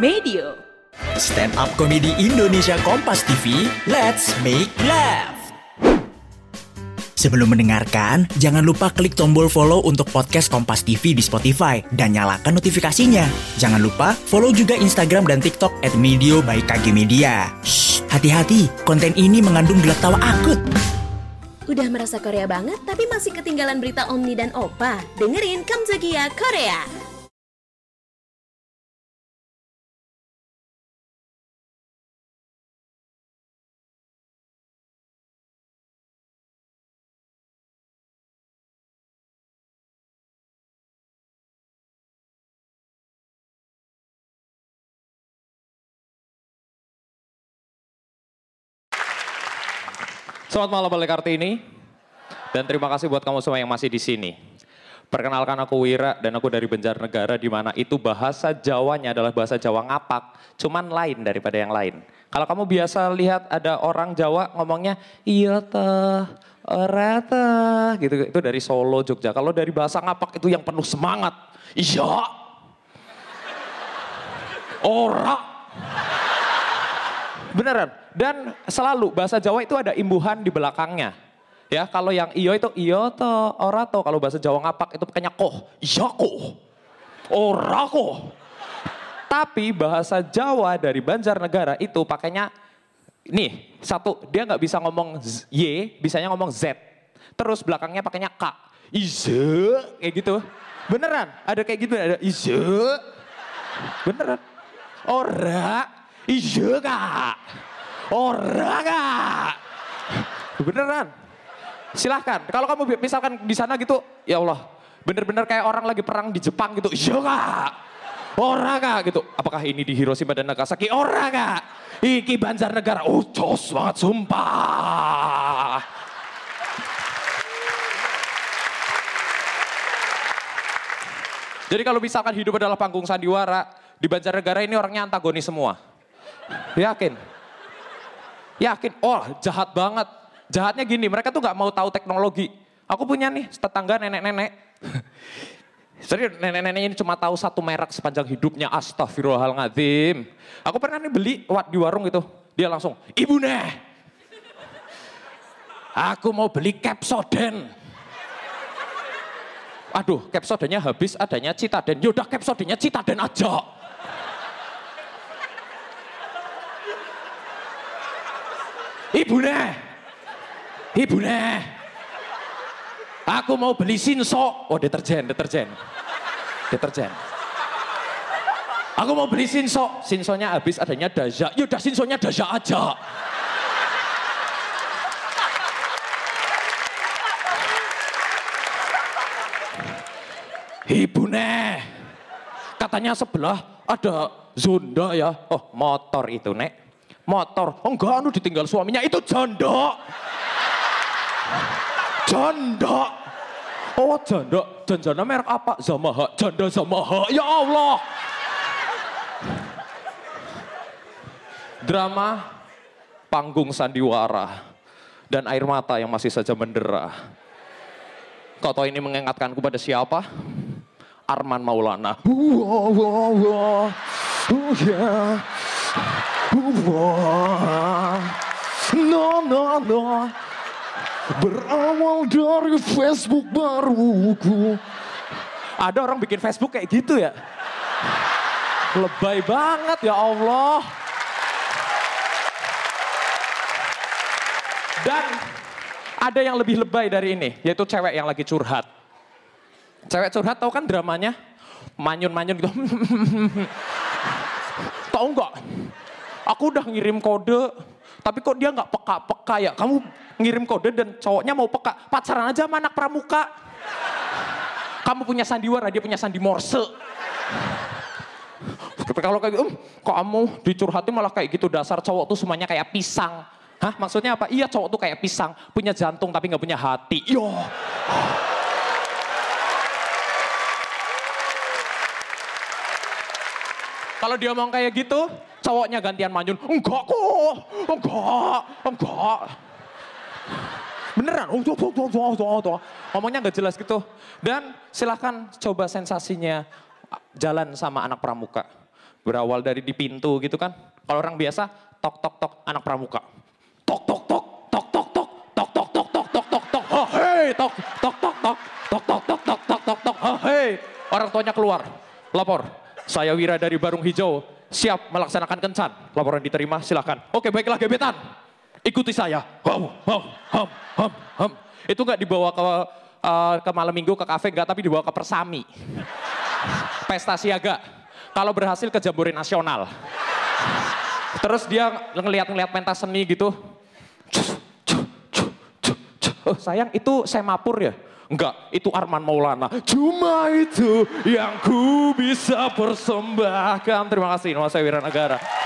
Medio. Stand up komedi Indonesia Kompas TV, let's make laugh. Sebelum mendengarkan, jangan lupa klik tombol follow untuk podcast Kompas TV di Spotify dan nyalakan notifikasinya. Jangan lupa follow juga Instagram dan TikTok at Medio by KG Media. Shh, hati-hati, konten ini mengandung gelak tawa akut. Udah merasa Korea banget tapi masih ketinggalan berita Omni dan Opa? Dengerin Kamzakia Korea. Selamat malam balik Kartini. Dan terima kasih buat kamu semua yang masih di sini. Perkenalkan aku Wira dan aku dari Banjarnegara di mana itu bahasa Jawanya adalah bahasa Jawa ngapak, cuman lain daripada yang lain. Kalau kamu biasa lihat ada orang Jawa ngomongnya iya teh, ora teh, gitu itu dari Solo Jogja. Kalau dari bahasa ngapak itu yang penuh semangat. Iya. Ora. Beneran. Dan selalu bahasa Jawa itu ada imbuhan di belakangnya. Ya, kalau yang iyo itu iyo to, ora to. Kalau bahasa Jawa ngapak itu pakainya koh. Iya koh. Ora koh. Tapi bahasa Jawa dari Banjarnegara itu pakainya nih, satu, dia nggak bisa ngomong z, Y, bisanya ngomong Z. Terus belakangnya pakainya K. Ize, kayak gitu. Beneran, ada kayak gitu, ada ize. Beneran. Ora, ize kak. Ora kak. Beneran. Silahkan. Kalau kamu misalkan di sana gitu, ya Allah, bener-bener kayak orang lagi perang di Jepang gitu. Iya kak. Ora kak gitu. Apakah ini di Hiroshima dan Nagasaki? Ora kak. Iki Banjarnegara. Oh jos banget sumpah. Jadi kalau misalkan hidup adalah panggung sandiwara, di Banjarnegara ini orangnya antagonis semua. Yakin? Yakin? Oh jahat banget. Jahatnya gini, mereka tuh nggak mau tahu teknologi. Aku punya nih tetangga nenek-nenek. Serius nenek-nenek ini cuma tahu satu merek sepanjang hidupnya. Astagfirullahaladzim. Aku pernah nih beli wat di warung gitu. Dia langsung, ibu neh. Aku mau beli Capsoden. Aduh, Capsodennya habis, adanya Citaden. Yaudah Capsodennya Citaden aja. Ibu neh. Ibu neh. Aku mau beli Sinso. Oh deterjen, deterjen. Deterjen. Aku mau beli Sinso. Sinsonya habis adanya Daja. Yaudah Sinsonya Daja aja. Ibu neh. Katanya sebelah ada Zonda ya. Oh motor itu nek. Motor. Oh enggak anu ditinggal suaminya itu janda. Janda. Oh janda. Janda merek apa? Zamaha. Janda Zamaha. Ya Allah. Drama panggung sandiwara dan air mata yang masih saja mendera. Tahu ini mengingatkanku pada siapa? Arman Maulana. Wah, wah, wah. Oh, ya. No, no, no. Berawal dari Facebook baruku. Ada orang bikin Facebook kayak gitu ya? Lebay banget ya Allah. Dan ada yang lebih lebay dari ini, yaitu cewek yang lagi curhat. Cewek curhat tahu kan dramanya? Manyun-manyun gitu. tahu nggak? Aku udah ngirim kode, tapi kok dia nggak peka-peka ya? Kamu ngirim kode dan cowoknya mau peka. Pacaran aja sama anak pramuka. Kamu punya sandiwara, dia punya sandi morse. Kalau kayak gitu, "Em, kok kamu dicurhatin malah kayak gitu. Dasar cowok tuh semuanya kayak pisang. Hah maksudnya apa? Iya cowok tuh kayak pisang. Punya jantung tapi nggak punya hati. Yo. Kalau dia ngomong kayak gitu, cowoknya gantian manyun. Enggak kok, enggak, enggak. Beneran, oh, ngomongnya nggak jelas gitu. Dan silahkan coba sensasinya jalan sama anak pramuka. Berawal dari di pintu gitu kan. Kalau orang biasa, tok tok tok anak pramuka. Tok tok tok, tok tok tok, tok tok tok tok tok tok tok. Oh, hey, tok tok tok tok, tok tok tok tok tok tok tok. Oh, hey. Orang tuanya keluar, lapor. Saya Wira dari Barung Hijau Siap melaksanakan kencan. Laporan diterima, silakan. Oke, baiklah gebetan. Ikuti saya. Hum, hum, hum, hum, hum. Itu nggak dibawa ke uh, ke malam minggu ke kafe nggak, tapi dibawa ke Persami. Pesta siaga. Kalau berhasil ke Jambore Nasional. Terus dia ngeliat-ngeliat pentas seni gitu. Oh sayang itu semapur ya? Enggak, itu Arman Maulana. Cuma itu yang ku bisa persembahkan. Terima kasih, nama saya Wiranagara.